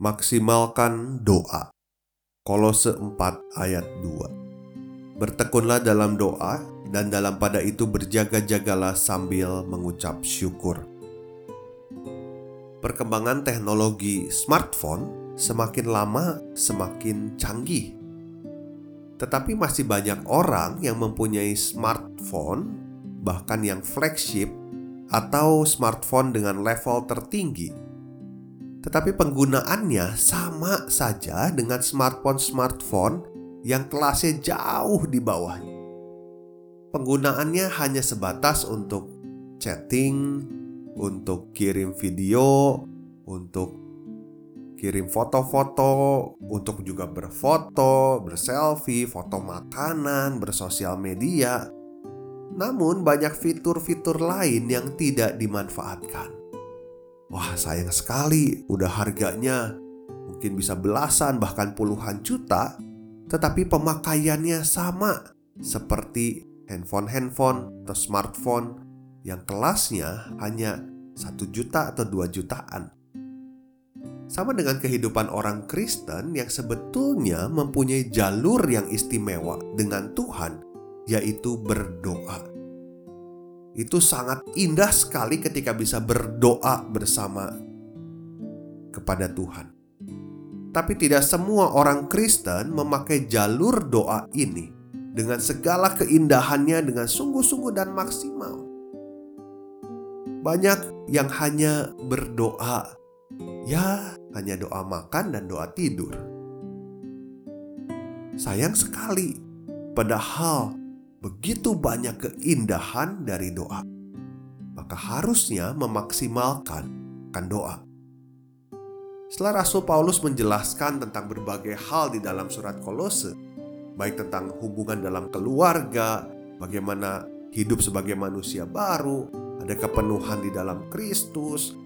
Maksimalkan doa. Kolose 4 ayat 2. Bertekunlah dalam doa dan dalam pada itu berjaga-jagalah sambil mengucap syukur. Perkembangan teknologi smartphone semakin lama semakin canggih. Tetapi masih banyak orang yang mempunyai smartphone bahkan yang flagship atau smartphone dengan level tertinggi tetapi penggunaannya sama saja dengan smartphone-smartphone yang kelasnya jauh di bawahnya. Penggunaannya hanya sebatas untuk chatting, untuk kirim video, untuk kirim foto-foto, untuk juga berfoto, berselfie, foto makanan, bersosial media. Namun, banyak fitur-fitur lain yang tidak dimanfaatkan. Wah sayang sekali, udah harganya mungkin bisa belasan bahkan puluhan juta, tetapi pemakaiannya sama seperti handphone-handphone atau smartphone yang kelasnya hanya satu juta atau dua jutaan. Sama dengan kehidupan orang Kristen yang sebetulnya mempunyai jalur yang istimewa dengan Tuhan, yaitu berdoa. Itu sangat indah sekali ketika bisa berdoa bersama kepada Tuhan. Tapi tidak semua orang Kristen memakai jalur doa ini dengan segala keindahannya dengan sungguh-sungguh dan maksimal. Banyak yang hanya berdoa, ya hanya doa makan dan doa tidur. Sayang sekali, padahal begitu banyak keindahan dari doa, maka harusnya memaksimalkan kan doa. Setelah Rasul Paulus menjelaskan tentang berbagai hal di dalam surat Kolose, baik tentang hubungan dalam keluarga, bagaimana hidup sebagai manusia baru, ada kepenuhan di dalam Kristus.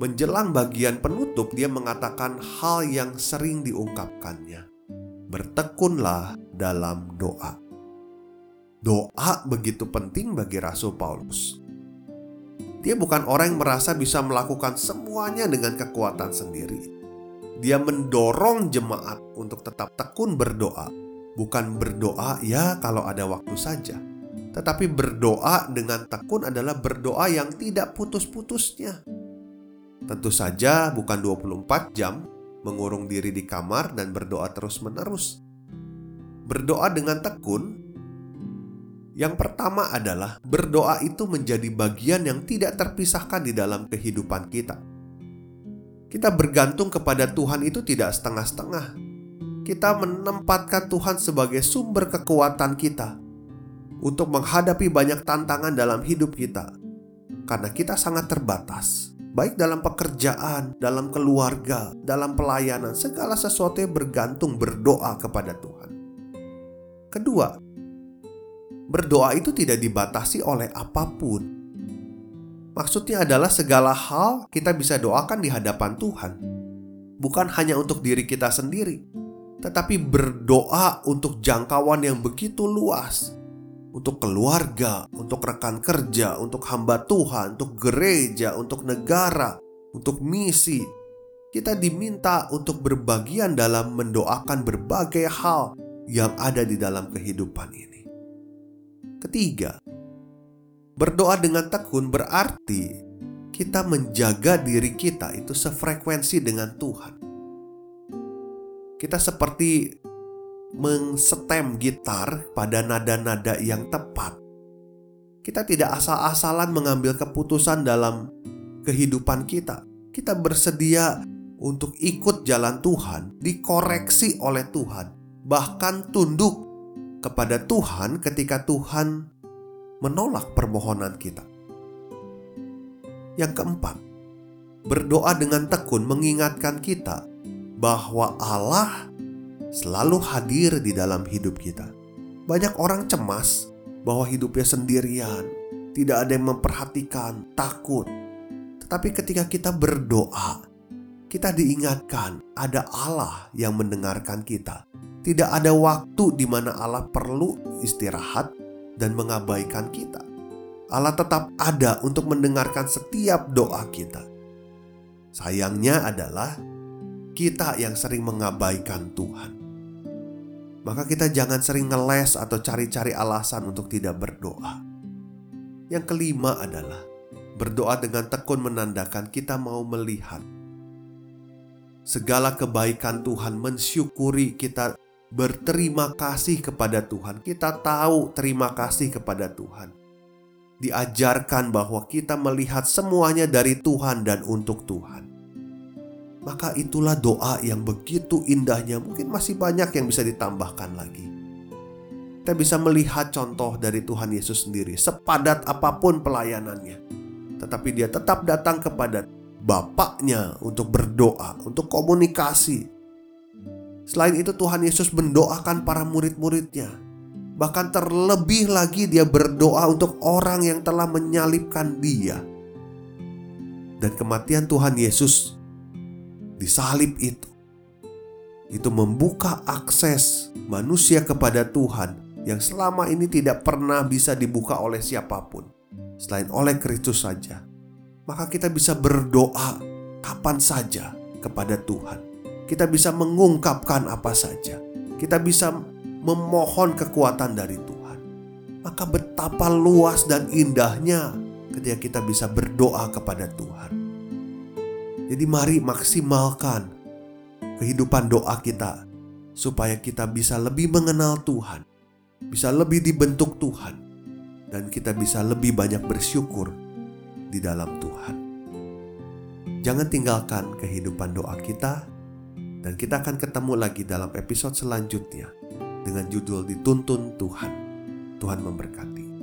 Menjelang bagian penutup, dia mengatakan hal yang sering diungkapkannya. Bertekunlah dalam doa. Doa begitu penting bagi Rasul Paulus. Dia bukan orang yang merasa bisa melakukan semuanya dengan kekuatan sendiri. Dia mendorong jemaat untuk tetap tekun berdoa, bukan berdoa ya kalau ada waktu saja. Tetapi berdoa dengan tekun adalah berdoa yang tidak putus-putusnya. Tentu saja bukan 24 jam mengurung diri di kamar dan berdoa terus-menerus. Berdoa dengan tekun yang pertama adalah berdoa itu menjadi bagian yang tidak terpisahkan di dalam kehidupan kita. Kita bergantung kepada Tuhan itu tidak setengah-setengah. Kita menempatkan Tuhan sebagai sumber kekuatan kita untuk menghadapi banyak tantangan dalam hidup kita, karena kita sangat terbatas, baik dalam pekerjaan, dalam keluarga, dalam pelayanan, segala sesuatu yang bergantung berdoa kepada Tuhan. Kedua, berdoa itu tidak dibatasi oleh apa pun. Maksudnya adalah segala hal kita bisa doakan di hadapan Tuhan, bukan hanya untuk diri kita sendiri, tetapi berdoa untuk jangkauan yang begitu luas, untuk keluarga, untuk rekan kerja, untuk hamba Tuhan, untuk gereja, untuk negara, untuk misi. Kita diminta untuk berbagian dalam mendoakan berbagai hal yang ada di dalam kehidupan ini. Ketiga, berdoa dengan tekun berarti kita menjaga diri kita itu sefrekuensi dengan Tuhan. Kita seperti mengsetem gitar pada nada-nada yang tepat. Kita tidak asal-asalan mengambil keputusan dalam kehidupan kita. Kita bersedia untuk ikut jalan Tuhan, dikoreksi oleh Tuhan, bahkan tunduk kepada Tuhan ketika Tuhan menolak permohonan kita. Yang keempat, berdoa dengan tekun mengingatkan kita bahwa Allah selalu hadir di dalam hidup kita. Banyak orang cemas bahwa hidupnya sendirian, tidak ada yang memperhatikan, takut. Tetapi ketika kita berdoa, kita diingatkan ada Allah yang mendengarkan kita. Tidak ada waktu di mana Allah perlu istirahat dan mengabaikan kita. Allah tetap ada untuk mendengarkan setiap doa kita. Sayangnya adalah kita yang sering mengabaikan Tuhan. Maka kita jangan sering ngeles atau cari-cari alasan untuk tidak berdoa. Yang kelima adalah berdoa dengan tekun menandakan kita mau melihat segala kebaikan Tuhan, mensyukuri kita berterima kasih kepada Tuhan. Kita tahu terima kasih kepada Tuhan. Diajarkan bahwa kita melihat semuanya dari Tuhan dan untuk Tuhan maka itulah doa yang begitu indahnya. Mungkin masih banyak yang bisa ditambahkan lagi. Kita bisa melihat contoh dari Tuhan Yesus sendiri, sepadat apa pun pelayanannya, tetapi Dia tetap datang kepada Bapaknya untuk berdoa, untuk komunikasi. Selain itu, Tuhan Yesus mendoakan para murid-muridnya, bahkan terlebih lagi Dia berdoa untuk orang yang telah menyalibkan Dia, dan kematian Tuhan Yesus di salib itu itu membuka akses manusia kepada Tuhan yang selama ini tidak pernah bisa dibuka oleh siapa pun selain oleh Kristus saja. Maka kita bisa berdoa kapan saja kepada Tuhan. Kita bisa mengungkapkan apa saja. Kita bisa memohon kekuatan dari Tuhan. Maka betapa luas dan indahnya ketika kita bisa berdoa kepada Tuhan. Jadi mari maksimalkan kehidupan doa kita supaya kita bisa lebih mengenal Tuhan, bisa lebih dibentuk Tuhan, dan kita bisa lebih banyak bersyukur di dalam Tuhan. Jangan tinggalkan kehidupan doa kita, dan kita akan ketemu lagi dalam episode selanjutnya dengan judul Dituntun Tuhan. Tuhan memberkati.